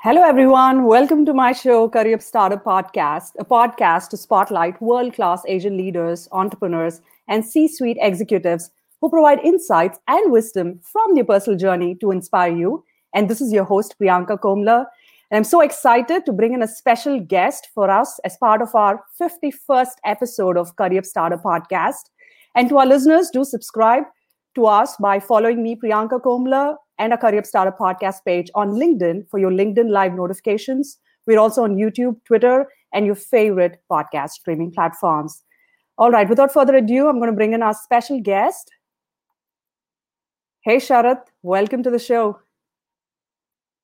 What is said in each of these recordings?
Hello, everyone. Welcome to my show, Career Startup Podcast, a podcast to spotlight world class Asian leaders, entrepreneurs, and C suite executives who provide insights and wisdom from their personal journey to inspire you. And this is your host, Priyanka Komla. And I'm so excited to bring in a special guest for us as part of our 51st episode of Career Startup Podcast. And to our listeners, do subscribe to us by following me, Priyanka Komla, and our Career Startup podcast page on LinkedIn for your LinkedIn live notifications. We're also on YouTube, Twitter, and your favorite podcast streaming platforms. All right, without further ado, I'm going to bring in our special guest. Hey, Sharath, welcome to the show.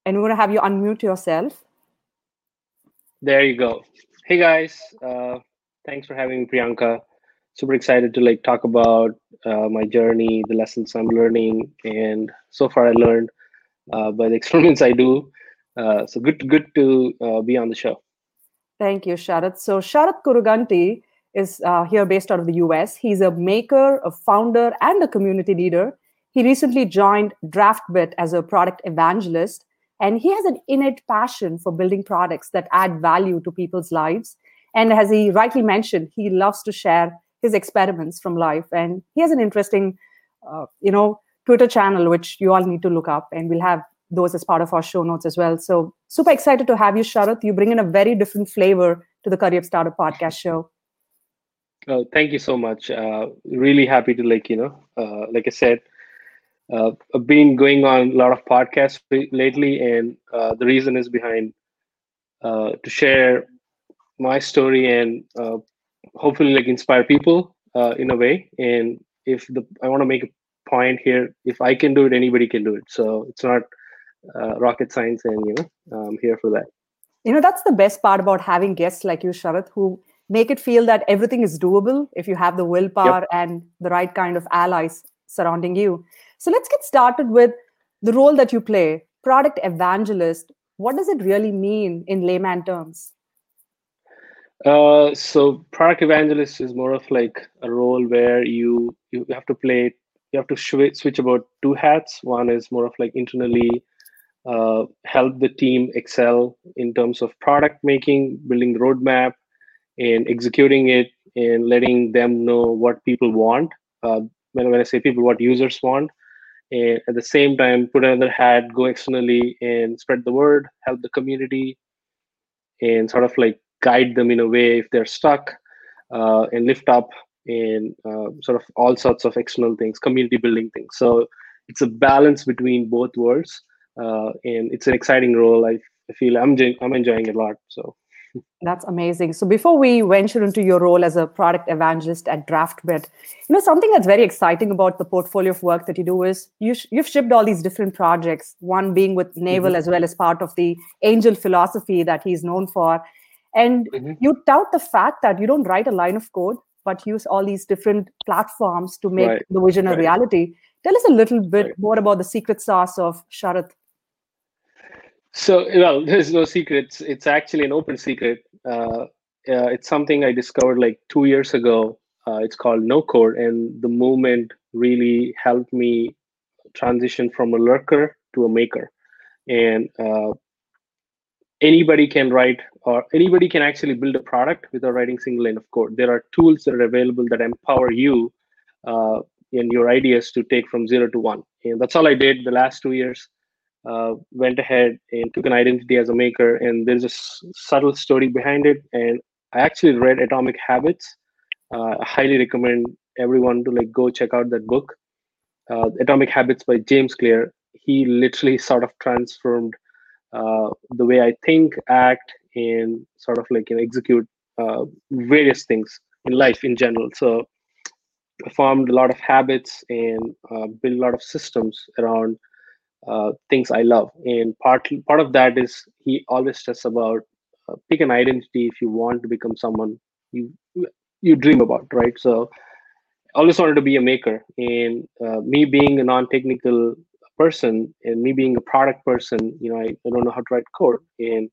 And we're going to have you unmute yourself. There you go. Hey, guys. Uh, thanks for having me, Priyanka super excited to like talk about uh, my journey, the lessons I'm learning, and so far I learned uh, by the experiments I do. Uh, so good, good to uh, be on the show. Thank you, Sharat. So Sharat Kuruganti is uh, here based out of the US. He's a maker, a founder, and a community leader. He recently joined DraftBit as a product evangelist, and he has an innate passion for building products that add value to people's lives. And as he rightly mentioned, he loves to share his experiments from life. And he has an interesting, uh, you know, Twitter channel, which you all need to look up. And we'll have those as part of our show notes as well. So super excited to have you, Sharath. You bring in a very different flavor to the Career Startup podcast show. Oh, thank you so much. Uh, really happy to like, you know, uh, like I said, uh, I've been going on a lot of podcasts lately, and uh, the reason is behind uh, to share my story and uh, hopefully like inspire people uh, in a way. And if the i want to make a point here if i can do it anybody can do it. So it's not uh, rocket science and you know i'm here for that. You know that's the best part about having guests like you sharath who make it feel that everything is doable if you have the willpower yep. and the right kind of allies surrounding you. So let's get started with the role that you play. Product evangelist what does it really mean in layman terms uh, so product evangelist is more of like a role where you you have to play you have to switch switch about two hats. One is more of like internally uh, help the team excel in terms of product making building the roadmap and executing it and letting them know what people want uh, when, when i say people what users want. And at the same time put another hat go externally and spread the word help the community and sort of like guide them in a way if they're stuck uh, and lift up in uh, sort of all sorts of external things, community building things. So it's a balance between both worlds, uh, and it's an exciting role. I, I feel I'm I'm enjoying it a lot. So. That's amazing. So before we venture into your role as a product evangelist at DraftBit, you know something that's very exciting about the portfolio of work that you do is you sh- you've shipped all these different projects. One being with Naval mm-hmm. as well as part of the Angel philosophy that he's known for, and mm-hmm. you tout the fact that you don't write a line of code but use all these different platforms to make right. the vision right. a reality tell us a little bit right. more about the secret sauce of sharath so well there's no secrets it's actually an open secret uh, uh, it's something i discovered like two years ago uh, it's called no code and the movement really helped me transition from a lurker to a maker and uh, anybody can write or anybody can actually build a product without writing single line of code. There are tools that are available that empower you uh, and your ideas to take from zero to one. And that's all I did the last two years. Uh, went ahead and took an identity as a maker, and there's a s- subtle story behind it. And I actually read Atomic Habits. Uh, I highly recommend everyone to like go check out that book, uh, Atomic Habits by James Clear. He literally sort of transformed uh, the way I think, act, and sort of like you know, execute uh, various things in life in general. So I formed a lot of habits and uh, built a lot of systems around uh, things I love. And part part of that is he always says about uh, pick an identity if you want to become someone you you dream about, right? So I always wanted to be a maker, and uh, me being a non-technical person and me being a product person you know I, I don't know how to write code and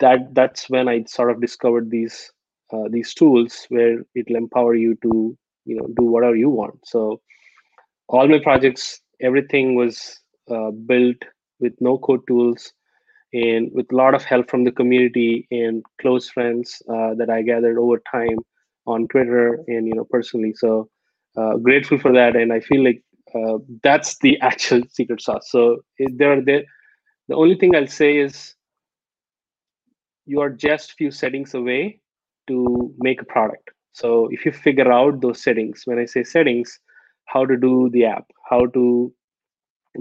that that's when i sort of discovered these uh, these tools where it'll empower you to you know do whatever you want so all my projects everything was uh, built with no code tools and with a lot of help from the community and close friends uh, that I gathered over time on Twitter and you know personally. So uh, grateful for that, and I feel like uh, that's the actual secret sauce. So there, there, the only thing I'll say is you are just few settings away to make a product. So if you figure out those settings, when I say settings, how to do the app, how to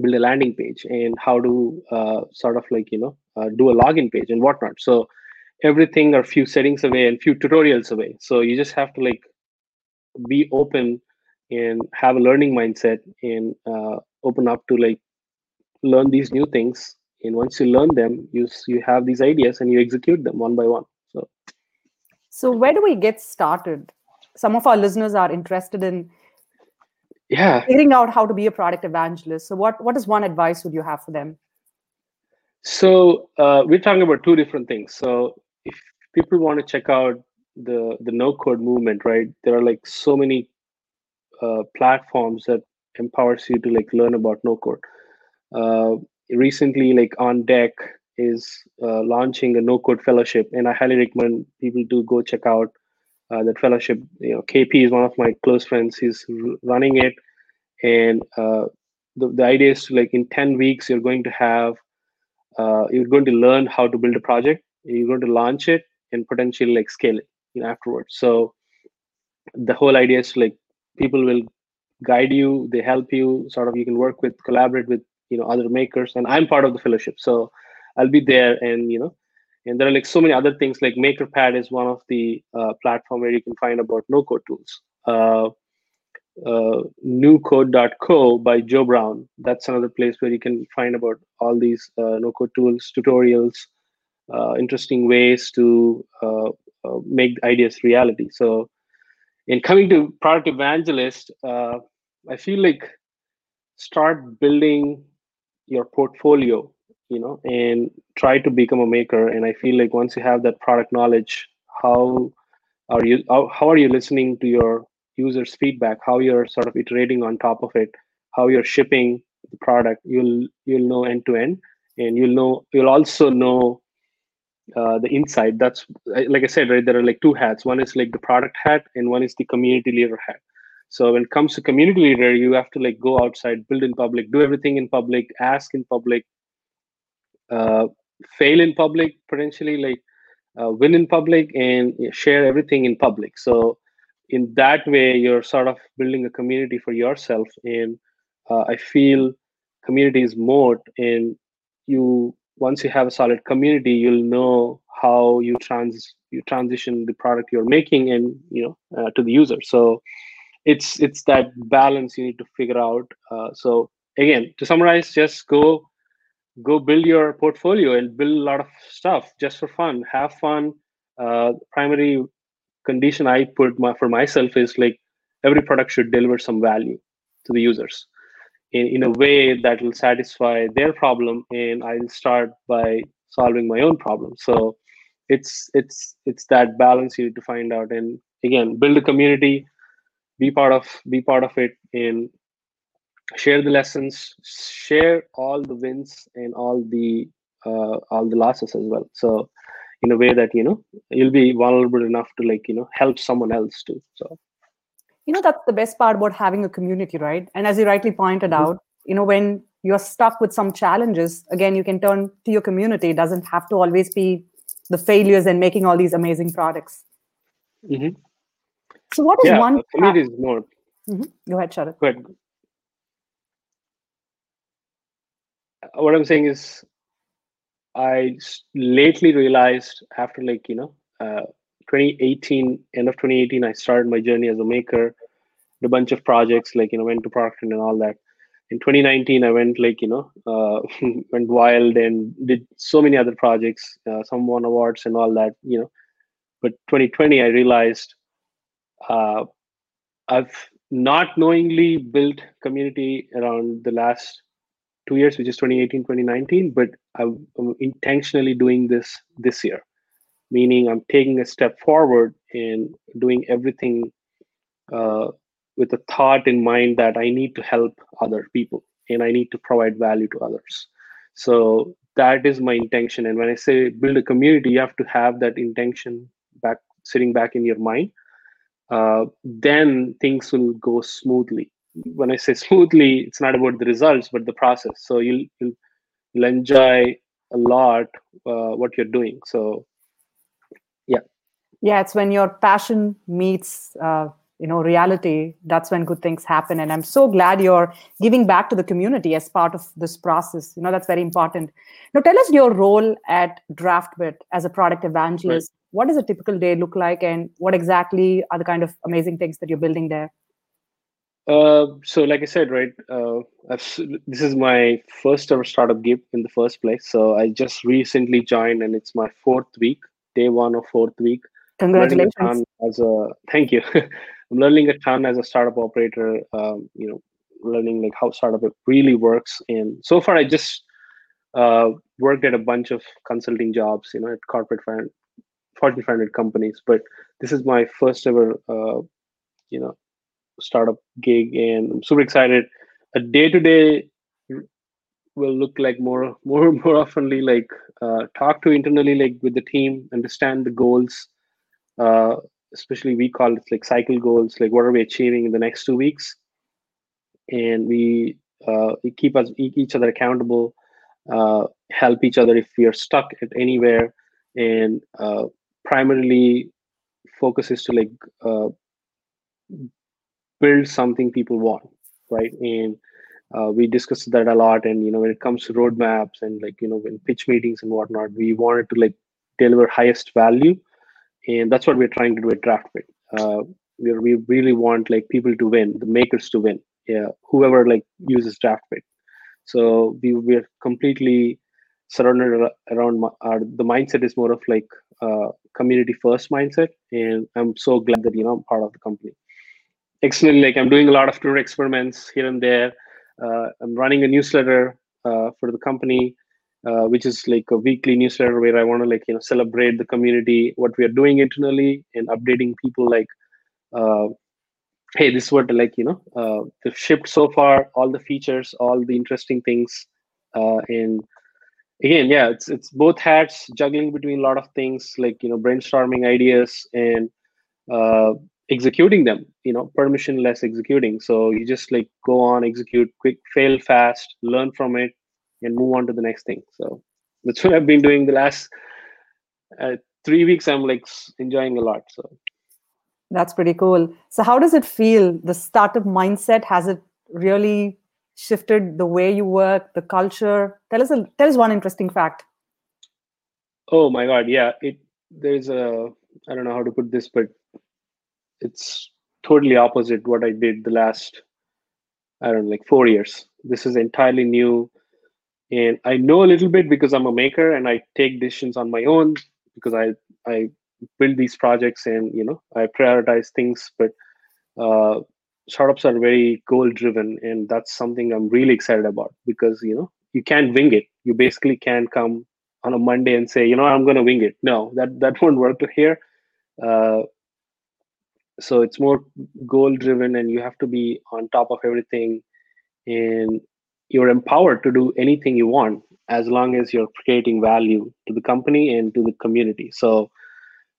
build a landing page, and how to uh, sort of like you know uh, do a login page and whatnot. So everything are few settings away and few tutorials away. So you just have to like be open and have a learning mindset and uh, open up to like learn these new things. And once you learn them, you you have these ideas and you execute them one by one. So, so where do we get started? Some of our listeners are interested in yeah figuring out how to be a product evangelist. So, what what is one advice would you have for them? So uh, we're talking about two different things. So if people want to check out the the no code movement, right? There are like so many uh, platforms that empowers you to like learn about no code. Uh, recently, like on deck is uh, launching a no code fellowship, and I highly recommend people to go check out uh, that fellowship. You know, KP is one of my close friends. He's running it, and uh, the the idea is like in ten weeks you're going to have uh, you're going to learn how to build a project you're going to launch it and potentially like scale it you know, afterwards so the whole idea is like people will guide you they help you sort of you can work with collaborate with you know other makers and i'm part of the fellowship so i'll be there and you know and there are like so many other things like makerpad is one of the uh, platform where you can find about no code tools uh, uh, newcode.co by Joe Brown. That's another place where you can find about all these uh, no code tools, tutorials, uh, interesting ways to uh, uh, make ideas reality. So, in coming to product evangelist, uh, I feel like start building your portfolio, you know, and try to become a maker. And I feel like once you have that product knowledge, how are you? How, are you listening to your users feedback? How you're sort of iterating on top of it? How you're shipping the product? You'll you'll know end to end. And you'll know you'll also know uh, the inside. That's like i said right there are like two hats. One is like the product hat and one is the community leader hat so when it comes to community leader you have to like go outside build in public do everything in public ask in public uh, fail in public potentially like uh, win in public and share everything in public. So in that way you're sort of building a community for yourself and uh, i feel community is more and you once you have a solid community you'll know how you trans you transition the product you're making and you know uh, to the user. So it's it's that balance you need to figure out. Uh, so again to summarize just go go build your portfolio and build a lot of stuff just for fun. Have fun. Uh, primary condition I put my, for myself is like every product should deliver some value to the users in, in a way that will satisfy their problem and I'll start by solving my own problem. So it's it's it's that balance you need to find out. And again build a community, be part of be part of it and share the lessons, share all the wins and all the uh, all the losses as well. So in a way that you know you'll be vulnerable enough to like you know help someone else too so you know that's the best part about having a community right and as you rightly pointed mm-hmm. out you know when you're stuck with some challenges again you can turn to your community it doesn't have to always be the failures and making all these amazing products mm-hmm. So what is yeah, one community is more mm-hmm. go ahead Sharad. go ahead what i'm saying is I lately realized after like you know uh, 2018 end of 2018 I started my journey as a maker a bunch of projects like you know went to Procter and all that in 2019 I went like you know uh, went wild and did so many other projects uh, some won awards and all that you know but 2020 I realized uh, I've not knowingly built community around the last two years, which is 2018, 2019, but I'm, intentionally doing this this year, meaning I'm taking a step forward and doing everything uh, with a thought in mind that I need to help other people and I need to provide value to others. So that is my intention. And when i say build a community you have to have that intention back sitting back in your mind uh, then things will go smoothly. When i say smoothly it's not about the results but the process. So you'll you'll, you'll enjoy a lot uh, what you're doing. So yeah. Yeah it's when your passion meets uh, you know reality that's when good things happen. And i'm so glad you're giving back to the community as part of this process. You know that's very important. Now tell us your role at draftbit as a product evangelist. Right. what does a typical day look like and what exactly are the kind of amazing things that you're building there? Uh, so like i said right uh, this is my first ever startup gig in the first place. So i just recently joined and it's my fourth week day one or fourth week. Congratulations. As a thank you I'm learning a ton as a startup operator. Um, you know, learning like how startup really works. And so far, I just uh, worked at a bunch of consulting jobs. You know, at corporate Fortune 500 companies. But this is my first ever, uh, you know, startup gig, and I'm super excited. A day to day will look like more, more, more oftenly like uh, talk to internally, like with the team, understand the goals. Uh, especially we call it like cycle goals like what are we achieving in the next two weeks? And we, uh, we keep us each other accountable uh, help each other if we are stuck at anywhere. And uh, primarily focus is to like uh, build something people want right? And uh, we discussed that a lot. And you know when it comes to roadmaps and like you know in pitch meetings and whatnot we wanted to like deliver highest value and that's what we're trying to do at DraftBit. Uh, we we really want like people to win, the makers to win. Yeah, whoever like uses DraftBit. So we we're completely surrounded around our, the mindset is more of like uh, community first mindset, and I'm so glad that you know I'm part of the company. Excellent, like I'm doing a lot of tour experiments here and there. Uh, I'm running a newsletter uh, for the company uh, which is like a weekly newsletter where I want to like you know celebrate the community, what we are doing internally, and updating people like, uh, hey, this is what like you know uh, the shipped so far, all the features, all the interesting things, uh, and again, yeah, it's it's both hats, juggling between a lot of things like you know brainstorming ideas and uh, executing them you know permissionless executing. So you just like go on execute quick fail fast learn from it and move on to the next thing. So that's what I've been doing the last uh, three weeks. I'm like enjoying a lot. So that's pretty cool. So how does it feel? The startup mindset has it really shifted the way you work, the culture? Tell us a, tell us one interesting fact. Oh my god, yeah. It there's a I don't know how to put this, but it's totally opposite what I did the last I don't know, like four years. This is entirely new and i know a little bit because i'm a maker and i take decisions on my own because i i build these projects and you know i prioritize things. But uh, startups are very goal driven and that's something i'm really excited about because you know you can't wing it. You basically can't come on a monday and say you know i'm going to wing it. No that that won't work to here. Uh, so it's more goal driven and you have to be on top of everything. And you're empowered to do anything you want as long as you're creating value to the company and to the community. So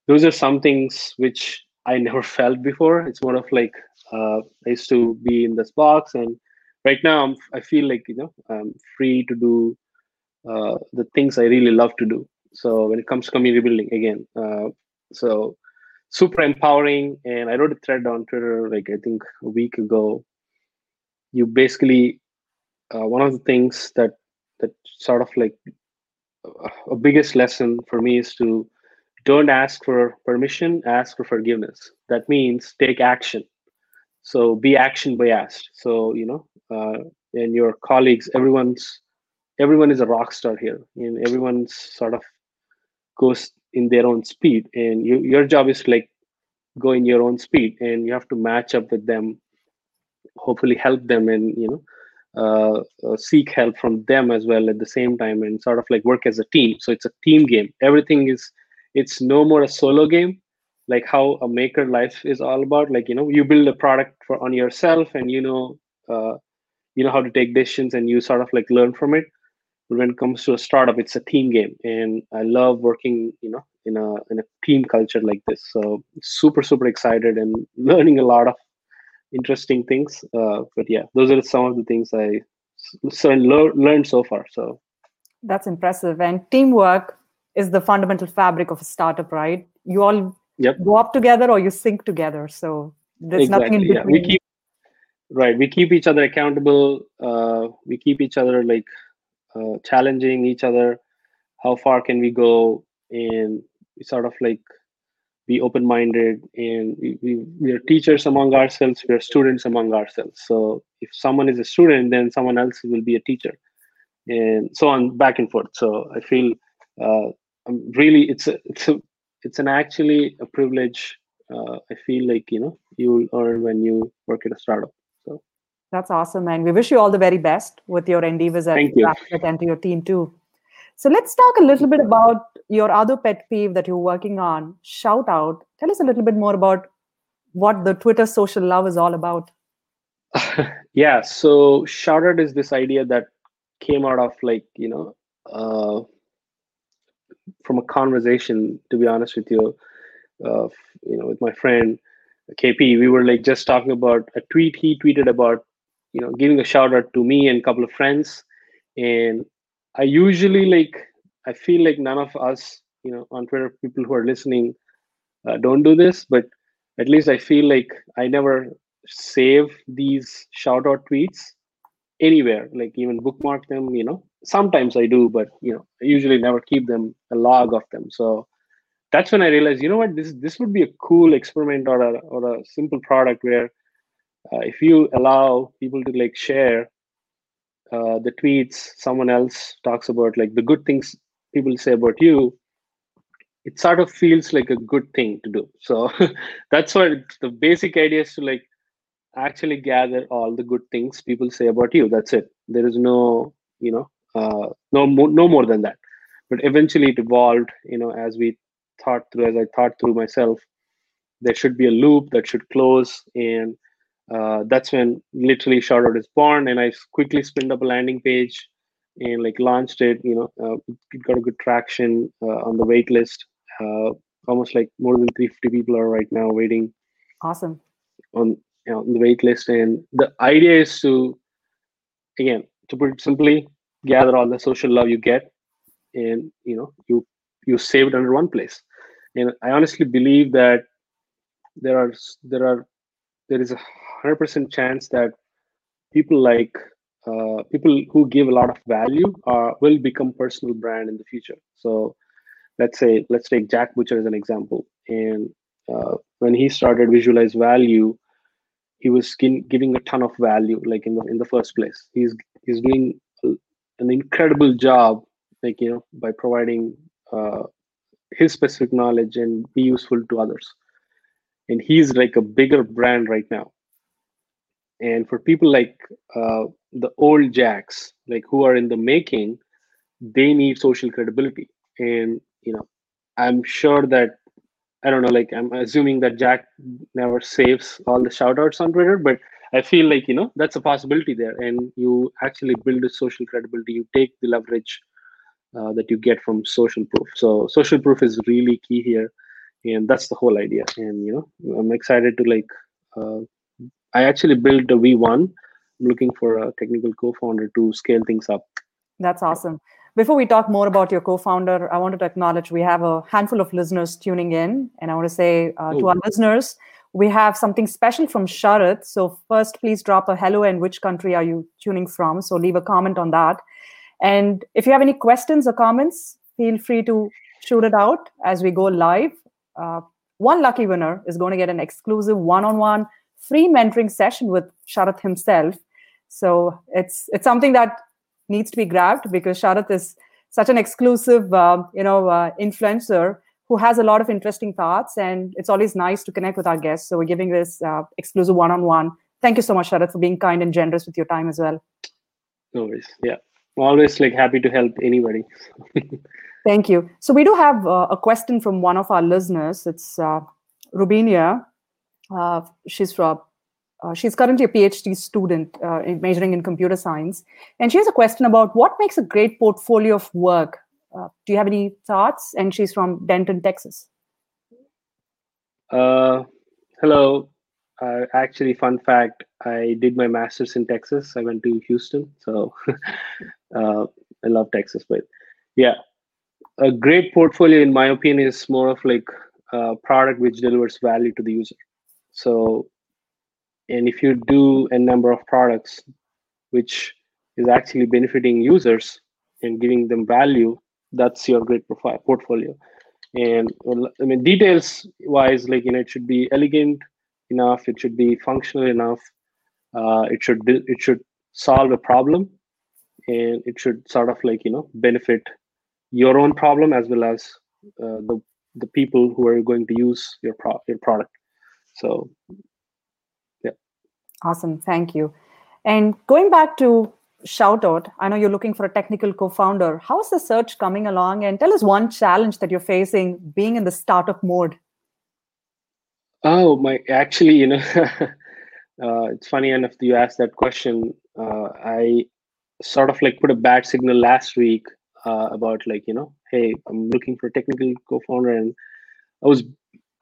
those are some things which i never felt before. It's more of like uh, i used to be in this box and right now I'm, i feel like you know i'm free to do uh, the things i really love to do. So when it comes to community building again uh, so super empowering. And i wrote a thread on twitter like i think a week ago. You basically uh, one of the things that that sort of like uh, a biggest lesson for me is to don't ask for permission ask for forgiveness. That means take action. So be action biased so you know uh, and your colleagues everyone's everyone is a rock star here and everyone's sort of goes in their own speed and you, your job is like go in your own speed and you have to match up with them hopefully help them and you know uh, uh, seek help from them as well at the same time and sort of like work as a team. So it's a team game. Everything is it's no more a solo game like how a maker life is all about. Like you know you build a product for on yourself and you know uh, you know how to take decisions and you sort of like learn from it. But when it comes to a startup, it's a team game, and I love working, you know, in a in a team culture like this. So super super excited and learning a lot of interesting things. Uh, but yeah, those are some of the things I learned so far. So that's impressive. And teamwork is the fundamental fabric of a startup, right? You all yep. go up together or you sync together. So there's exactly, nothing in between. Yeah. We keep right. We keep each other accountable. Uh, we keep each other like uh, challenging each other. How far can we go? And we sort of like be open-minded and we, we, we are teachers among ourselves we are students among ourselves. So if someone is a student then someone else will be a teacher. And so on back and forth. So i feel uh, really it's a, it's a, it's an actually a privilege uh, i feel like you know you'll earn when you work at a startup. So. That's awesome and we wish you all the very best with your endeavors at Thank you. and to your team too. So let's talk a little bit about your other pet peeve that you're working on, shout out. Tell us a little bit more about what the Twitter social love is all about. yeah, so shout out is this idea that came out of like, you know, uh, from a conversation, to be honest with you, uh, you know, with my friend KP, we were like just talking about a tweet he tweeted about, you know, giving a shout out to me and a couple of friends. And I usually like I feel like none of us, you know, on Twitter, people who are listening, uh, don't do this. But at least I feel like I never save these shout out tweets anywhere, like even bookmark them. You know, sometimes I do, but you know, I usually never keep them a log of them. So that's when I realized, you know what, this this would be a cool experiment or a or a simple product where uh, if you allow people to like share uh, the tweets someone else talks about like the good things people say about you it sort of feels like a good thing to do. So that's why the basic idea is to like actually gather all the good things people say about you. That's it. There is no you know uh, no more no more than that. But eventually it evolved you know as we thought through as i thought through myself there should be a loop that should close. And uh, that's when literally shoutout is born and i quickly spinned up a landing page and like launched it you know uh, it got a good traction uh, on the wait list. Uh, almost like more than 350 people are right now waiting awesome. on, you know, on the wait list. And the idea is to again to put it simply gather all the social love you get and you know you you save it under one place. And i honestly believe that there are there are there is a 100% chance that people like uh, people who give a lot of value uh, will become personal brand in the future. So let's say let's take Jack Butcher as an example. And uh, when he started Visualize Value, he was giving a ton of value, like in the in the first place. He's he's doing an incredible job, like you know, by providing uh, his specific knowledge and be useful to others. And he's like a bigger brand right now and for people like uh, the old jacks like who are in the making they need social credibility. And you know i'm sure that i don't know like i'm assuming that jack never saves all the shout outs on twitter but i feel like you know that's a possibility there. And you actually build a social credibility. You take the leverage uh, that you get from social proof. So social proof is really key here. And that's the whole idea. And you know i'm excited to like uh, I actually built a V1. I'm looking for a technical co-founder to scale things up. That's awesome. Before we talk more about your co-founder, I wanted to acknowledge we have a handful of listeners tuning in, and I want to say uh, to our listeners, we have something special from Sharath. So first, please drop a hello and which country are you tuning from. So leave a comment on that. And if you have any questions or comments, feel free to shoot it out as we go live. Uh, one lucky winner is going to get an exclusive one-on-one free mentoring session with Sharath himself. So it's it's something that needs to be grabbed because Sharath is such an exclusive, uh, you know, uh, influencer who has a lot of interesting thoughts, and it's always nice to connect with our guests. So we're giving this uh, exclusive one-on-one. Thank you so much, Sharath, for being kind and generous with your time as well. Worries. Yeah, always like happy to help anybody. Thank you. So we do have uh, a question from one of our listeners. It's uh, Rubinia she's from Uh, she's currently a PhD student uh, majoring in computer science. And she has a question about what makes a great portfolio of work. Uh, do you have any thoughts? And she's from Denton, Texas. Uh, hello. actually, fun fact I did my master's in Texas. I went to Houston. So uh, I love Texas. But yeah, a great portfolio, in my opinion, is more of like a product which delivers value to the user. So and if you do a number of products which is actually benefiting users and giving them value that's your great profile portfolio. And i mean details wise like you know it should be elegant enough it should be functional enough uh, it should it should solve a problem and it should sort of like you know benefit your own problem as well as uh, the the people who are going to use your pro- your product so yeah. Awesome. Thank you. And going back to Shoutout, I know you're looking for a technical co founder. How is the search coming along? And tell us one challenge that you're facing being in the startup mode. Oh, my, actually, you know, uh, it's funny enough that you asked that question. Uh, I sort of like put a bad signal last week uh, about like, you know, hey, I'm looking for a technical co founder. And I was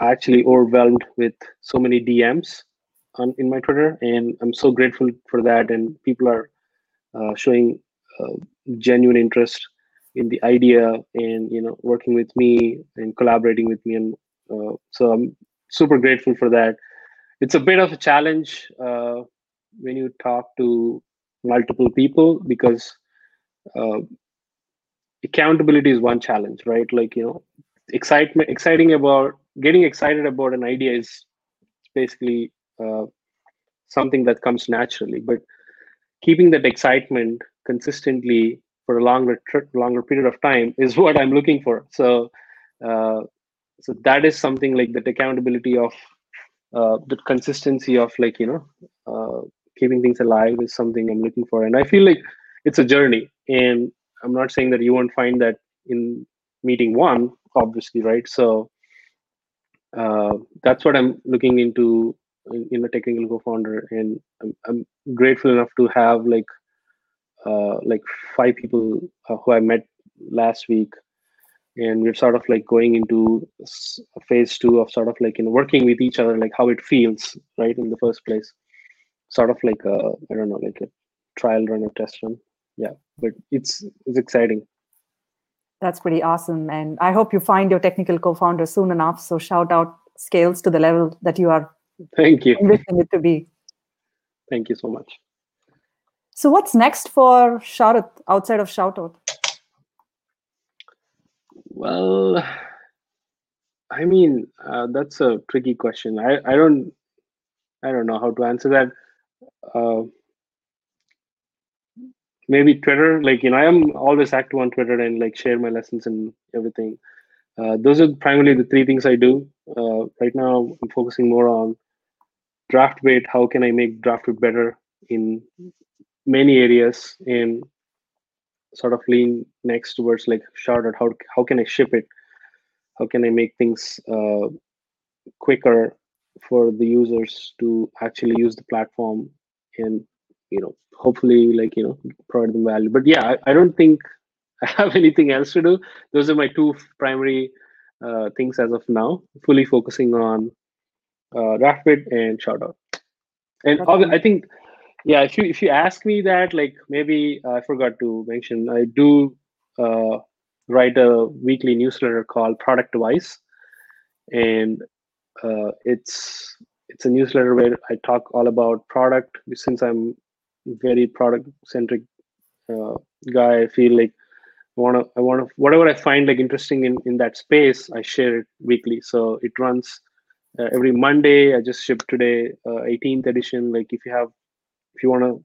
actually overwhelmed with so many DMs on in my Twitter, and I'm so grateful for that. And people are uh, showing uh, genuine interest in the idea, and you know, working with me and collaborating with me, and uh, so I'm super grateful for that. It's a bit of a challenge uh, when you talk to multiple people because uh, accountability is one challenge, right? Like you know, excitement, exciting about getting excited about an idea is basically uh, something that comes naturally. But keeping that excitement consistently for a longer longer period of time is what i'm looking for. So uh, so that is something like that accountability of uh, the consistency of like you know uh, keeping things alive is something i'm looking for. And i feel like it's a journey. And i'm not saying that you won't find that in meeting one obviously right? So uh, that's what i'm looking into in a technical co-founder and I'm, I'm grateful enough to have like uh, like five people uh, who I met last week. And we're sort of like going into phase two of sort of like you know working with each other like how it feels right in the first place. Sort of like a I don't know like a trial run or test run. Yeah but it's it's exciting that's pretty awesome and I hope you find your technical co-founder soon enough so shout out scales to the level that you are Thank you. It to be. Thank you so much. So, what's next for Sharat outside of Shoutout? Well, I mean, uh, that's a tricky question. I, I don't I don't know how to answer that. Uh, maybe Twitter. Like you know, I am always active on Twitter and like share my lessons and everything. Uh, those are primarily the three things I do. Uh, right now, I'm focusing more on DraftBit. How can I make DraftBit better in many areas and sort of lean next towards like Shoutout. How how can I ship it? How can I make things uh, quicker for the users to actually use the platform and you know hopefully like you know provide them value. But yeah, I, I don't think I have anything else to do. Those are my two primary uh, things as of now. Fully focusing on uh, DraftBit and Shoutout. And I think, yeah, if you if you ask me that, like maybe I forgot to mention, I do uh, write a weekly newsletter called Product Device, and uh, it's it's a newsletter where I talk all about product. Since I'm very product centric uh, guy, I feel like want to i want to whatever i find like interesting in in that space i share it weekly. So it runs uh, every monday. I just shipped today uh, 18th edition. Like if you have if you want to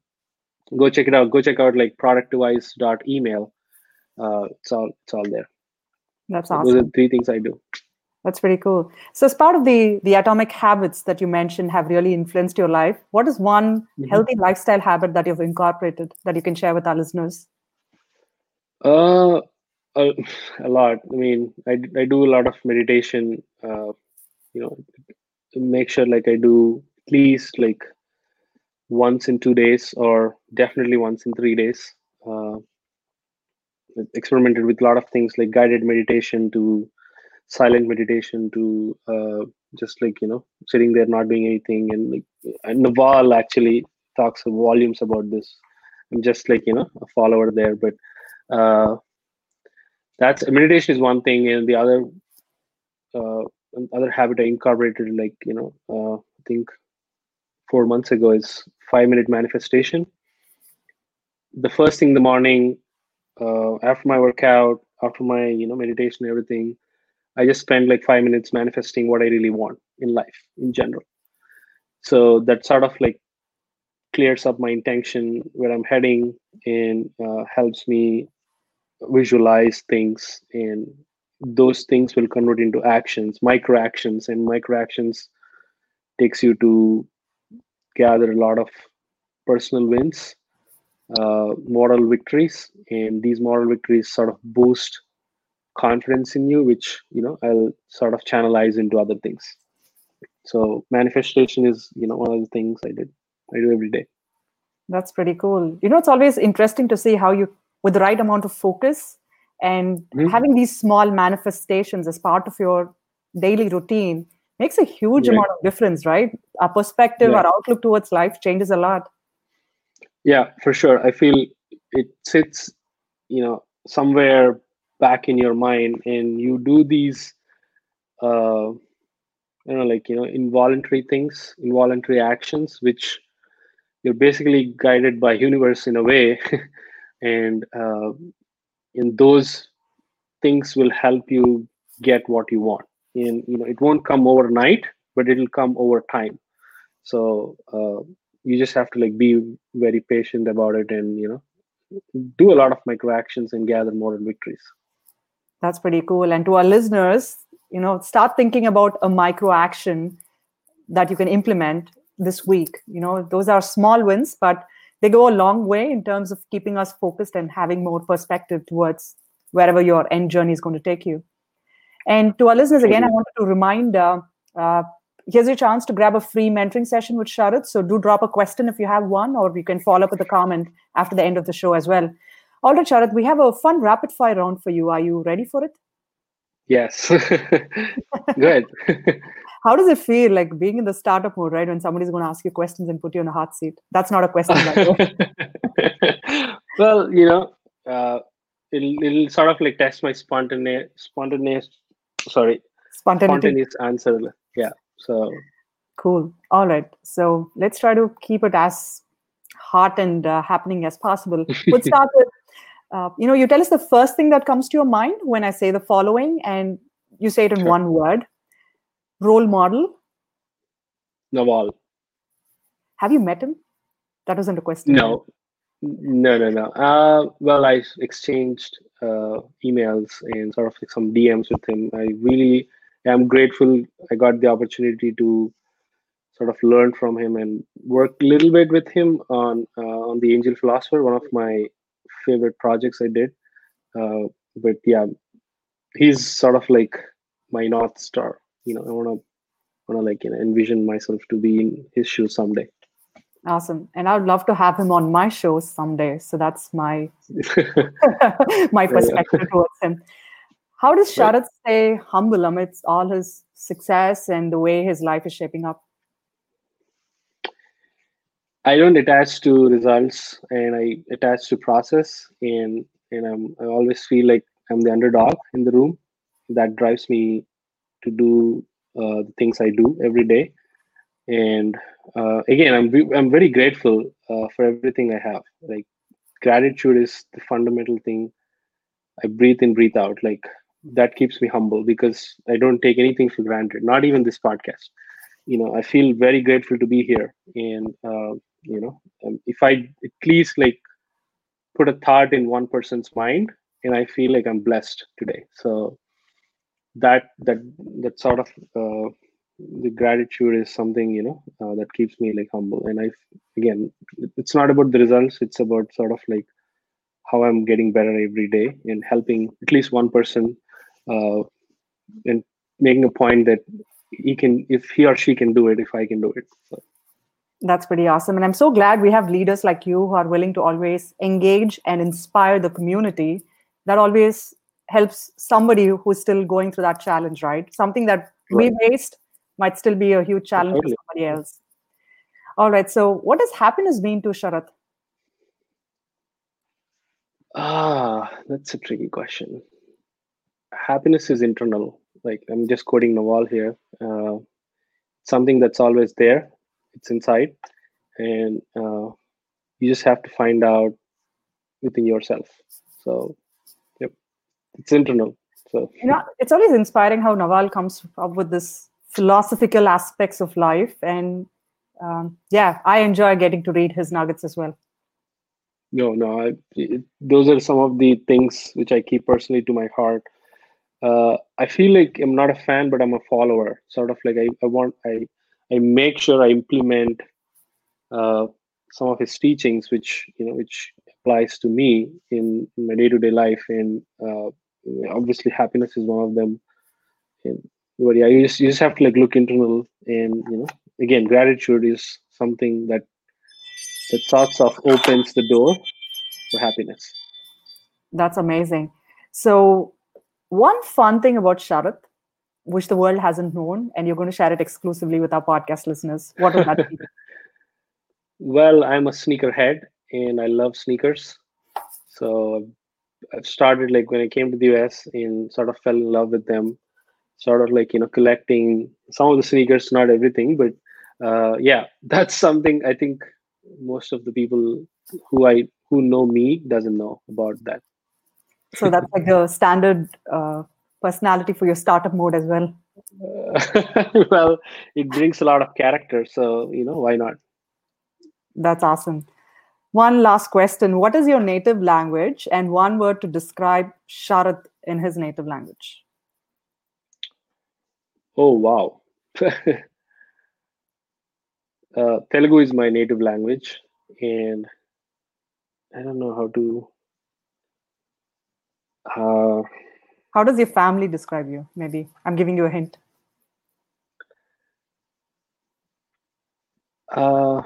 go check it out go check out like productdevice.email uh it's all it's all there. That's awesome those are three things i do that's pretty cool so as part of the the atomic habits that you mentioned have really influenced your life what is one mm-hmm. healthy lifestyle habit that you've incorporated that you can share with our listeners uh, a, a lot. I mean, I, I do a lot of meditation. Uh, you know, make sure like I do at least like once in two days or definitely once in three days. Uh, experimented with a lot of things like guided meditation to silent meditation to uh, just like you know sitting there not doing anything and like and Naval actually talks volumes about this. I'm just like you know a follower there, but uh, that's meditation is one thing, and the other uh, other habit I incorporated like you know uh, I think four months ago is five minute manifestation. The first thing in the morning, uh, after my workout, after my you know meditation, everything, I just spend like five minutes manifesting what I really want in life in general. So that sort of like clears up my intention where I'm heading and uh, helps me visualize things and those things will convert into actions micro actions and micro actions takes you to gather a lot of personal wins uh, moral victories and these moral victories sort of boost confidence in you which you know i'll sort of channelize into other things so manifestation is you know one of the things i did i do every day that's pretty cool you know it's always interesting to see how you with the right amount of focus and mm-hmm. having these small manifestations as part of your daily routine makes a huge yeah. amount of difference right our perspective yeah. our outlook towards life changes a lot yeah for sure i feel it sits you know somewhere back in your mind and you do these uh you know like you know involuntary things involuntary actions which you're basically guided by universe in a way. And uh, and those things will help you get what you want. And you know it won't come overnight but it'll come over time. So uh, you just have to like be very patient about it and you know do a lot of micro actions and gather more victories that's pretty cool and to our listeners you know start thinking about a micro action that you can implement this week you know those are small wins but they go a long way in terms of keeping us focused and having more perspective towards wherever your end journey is going to take you. And to our listeners, again, I wanted to remind uh, uh, here's your chance to grab a free mentoring session with Sharat. So do drop a question if you have one, or you can follow up with a comment after the end of the show as well. All right, Sharat, we have a fun rapid fire round for you. Are you ready for it? Yes. Good. how does it feel like being in the startup mode, right? When somebody's going to ask you questions and put you in a hot seat. That's not a question. well, you know, uh, it'll, it'll sort of like test my spontaneous, spontaneous, sorry, spontaneous answer. Yeah. So cool. All right. So let's try to keep it as hot and uh, happening as possible. We'll start with, uh, you know, you tell us the first thing that comes to your mind when I say the following, and you say it in sure. one word role model? Naval. Have you met him? That wasn't a question. No, no, no, no. Uh, well, I exchanged uh, emails and sort of like some DMs with him. I really am grateful. I got the opportunity to sort of learn from him and work a little bit with him on uh, on the Angel Philosopher, one of my favorite projects I did. Uh, but yeah, he's sort of like my north star you know i want to want to like you know envision myself to be in his shoes someday awesome and i would love to have him on my show someday so that's my my perspective yeah. towards him how does right. stay humble amidst all his success and the way his life is shaping up i don't attach to results and i attach to process and and I'm, i always feel like i'm the underdog in the room that drives me to do uh, the things I do every day. And uh, again, I'm I'm very grateful uh, for everything I have. Like gratitude is the fundamental thing. I breathe in, breathe out. Like that keeps me humble because I don't take anything for granted. Not even this podcast. You know, I feel very grateful to be here. And uh, you know, um, if I at least like put a thought in one person's mind, and I feel like I'm blessed today. So that that that sort of uh, the gratitude is something you know uh, that keeps me like humble and i again it's not about the results it's about sort of like how i'm getting better every day and helping at least one person uh, and making a point that he can if he or she can do it if i can do it so. That's pretty awesome. And I'm so glad we have leaders like you who are willing to always engage and inspire the community. That always helps somebody who's still going through that challenge, right? Something that right. we faced might still be a huge challenge totally. for somebody else. All right. So, what does happiness mean to Sharath? Ah, that's a tricky question. Happiness is internal. Like I'm just quoting Naval here. Uh, something that's always there. It's inside, and uh, you just have to find out within yourself. So, yep, it's internal. So you know, it's always inspiring how Naval comes up with this philosophical aspects of life, and um, yeah, I enjoy getting to read his nuggets as well. No, no, I, it, those are some of the things which I keep personally to my heart. Uh, I feel like I'm not a fan, but I'm a follower. Sort of like I, I want I I make sure I implement uh, some of his teachings, which you know, which applies to me in, in my day-to-day life, and uh, obviously happiness is one of them. And but yeah, you just you just have to like look internal, and you know, again, gratitude is something that that sorts of opens the door for happiness. That's amazing. So, one fun thing about Sharath, which the world hasn't known, and you're going to share it exclusively with our podcast listeners, what would that be? well, I'm a sneakerhead and I love sneakers. So, I've started like when I came to the US and sort of fell in love with them, sort of like, you know, collecting some of the sneakers, not everything, but uh, yeah, that's something I think most of the people who I who know me doesn't know about that. So that's like the standard uh, personality for your startup mode as well. Uh, well, it brings a lot of character, so you know why not? That's awesome. One last question: What is your native language, and one word to describe Sharath in his native language? Oh wow! uh, Telugu is my native language, and I don't know how to. Uh, how does your family describe you? Maybe I'm giving you a hint. Uh,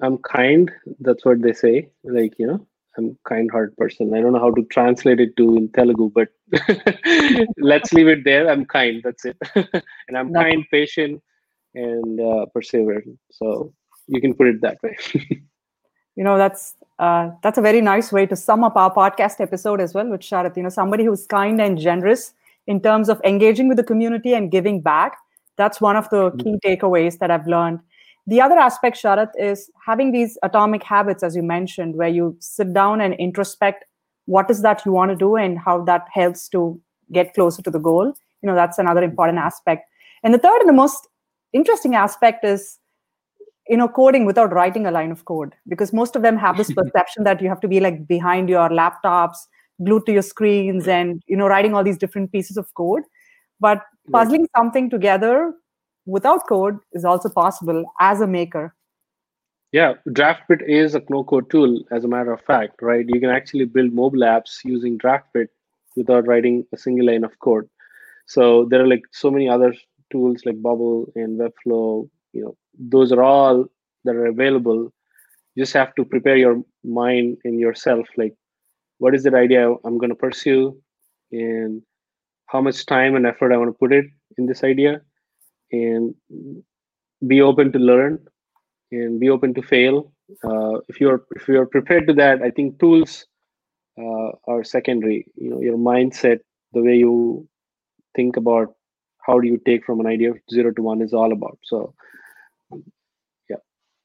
I'm kind. That's what they say. Like you know, I'm kind-hearted person. I don't know how to translate it to in Telugu, but let's leave it there. I'm kind. That's it. and I'm that's- kind, patient, and uh, perseverant. So you can put it that way. you know, that's uh, that's a very nice way to sum up our podcast episode as well with Sharath. You know, somebody who's kind and generous in terms of engaging with the community and giving back. That's one of the mm-hmm. key takeaways that I've learned. The other aspect, Sharath, is having these atomic habits, as you mentioned, where you sit down and introspect what is that you want to do and how that helps to get closer to the goal. You know, that's another important aspect. And the third and the most interesting aspect is you know coding without writing a line of code because most of them have this perception that you have to be like behind your laptops glued to your screens and you know writing all these different pieces of code. But puzzling something together without code is also possible as a maker. Yeah DraftBit is a no code tool as a matter of fact right? You can actually build mobile apps using DraftBit without writing a single line of code. So there are like so many other tools like Bubble and Webflow, you know, those are all that are available. You just have to prepare your mind and yourself, like what is the idea I'm going to pursue and how much time and effort I want to put it in this idea and be open to learn and be open to fail. Uh, if you're if you're prepared to that, I think tools uh, are secondary. You know, your mindset, the way you think about how do you take from an idea of zero to one is all about. So.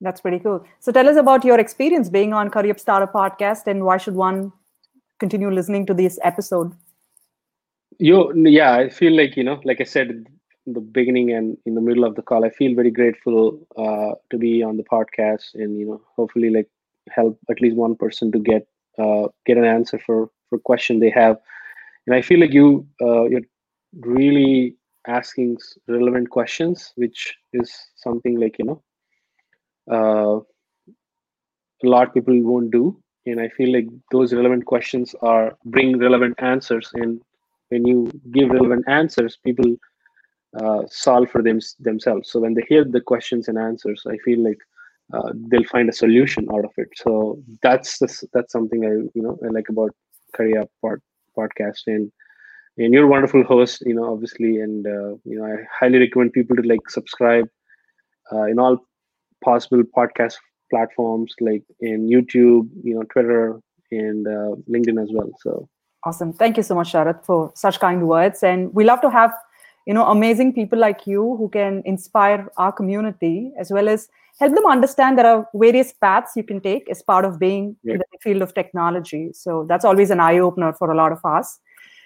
That's pretty cool. So, tell us about your experience being on Career Startup Podcast and why should one continue listening to this episode? You, yeah, I feel like, you know, like I said in the beginning and in the middle of the call, I feel very grateful uh, to be on the podcast and, you know, hopefully like help at least one person to get uh, get an answer for for question they have and i feel like you uh, you're really asking relevant questions, which is something like you know uh, a lot of people won't do. And I feel like those relevant questions are bring relevant answers. And when you give relevant answers, people uh, solve for them themselves. So when they hear the questions and answers, I feel like uh, they'll find a solution out of it. So that's that's something I you know I like about Career Pod, podcast and and you're a wonderful host, you know, obviously, and uh, you know I highly recommend people to like subscribe uh, in all possible podcast platforms like in YouTube, you know, Twitter and uh, LinkedIn as well. So awesome! Thank you so much, Sharath, for such kind words, and we love to have you know amazing people like you who can inspire our community as well as help them understand there are various paths you can take as part of being yeah. in the field of technology. So that's always an eye opener for a lot of us.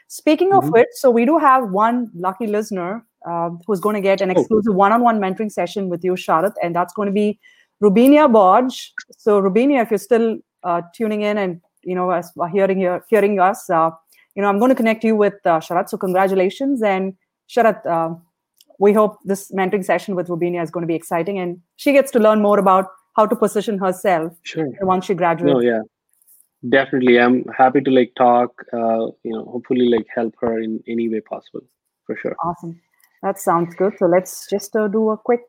Speaking mm-hmm. of which, so we do have one lucky listener uh, who's going to get an oh. exclusive one-on-one mentoring session with you, Sharath, and that's going to be Rubinia Bodge. So Rubinia, if you're still uh, tuning in and you know us, uh, hearing hearing us, uh, you know I'm going to connect you with uh, Sharath. So congratulations and Sharath. Uh, we hope this mentoring session with Rubinia is going to be exciting, and she gets to learn more about how to position herself sure. once she graduates. No, yeah, definitely. I'm happy to like talk. Uh, you know, hopefully like help her in any way possible, for sure. Awesome. That sounds good. So let's just uh, do a quick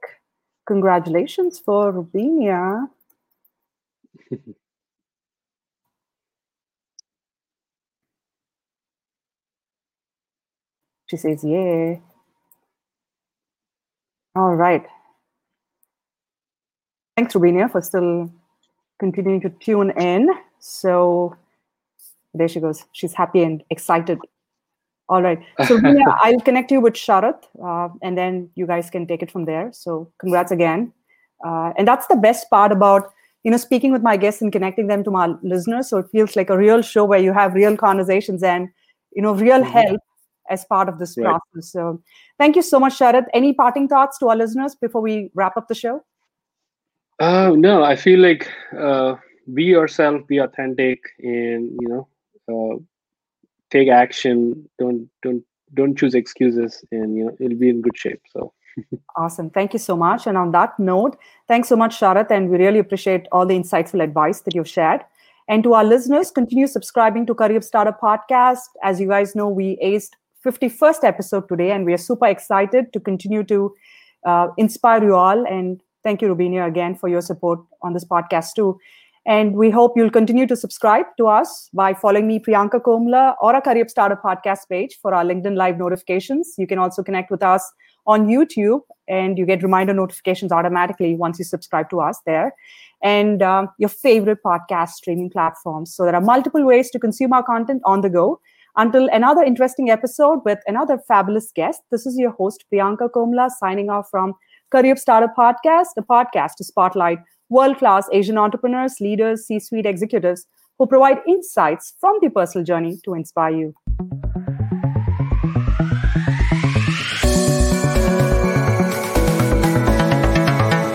congratulations for Rubinia. she says, "Yeah." All right. Thanks, Rubinia, for still continuing to tune in. So there she goes. She's happy and excited all right. So yeah, I'll connect you with Sharath, uh, and then you guys can take it from there. So congrats again. Uh, and that's the best part about you know speaking with my guests and connecting them to my listeners. So it feels like a real show where you have real conversations and you know real mm-hmm. help as part of this right. process. So thank you so much, Sharath. Any parting thoughts to our listeners before we wrap up the show? Uh, no, I feel like uh, be yourself, be authentic, and you know. Take action. Don't don't don't choose excuses and you know it'll be in good shape so. Awesome. Thank you so much. And on that note thanks so much sharath and we really appreciate all the insightful advice that you've shared. And to our listeners continue subscribing to career startup podcast. As you guys know we aced 51st episode today and we are super excited to continue to uh, inspire you all. And thank you rubinia again for your support on this podcast too and we hope you'll continue to subscribe to us by following me, Priyanka Komla, or our Career Startup podcast page for our LinkedIn Live notifications. You can also connect with us on YouTube, and you get reminder notifications automatically once you subscribe to us there. And um, your favorite podcast streaming platforms. So there are multiple ways to consume our content on the go. Until another interesting episode with another fabulous guest, this is your host, Priyanka Komla, signing off from Career Startup Podcast, the podcast to spotlight world class Asian entrepreneurs, leaders, C suite executives who provide insights from the personal journey to inspire you.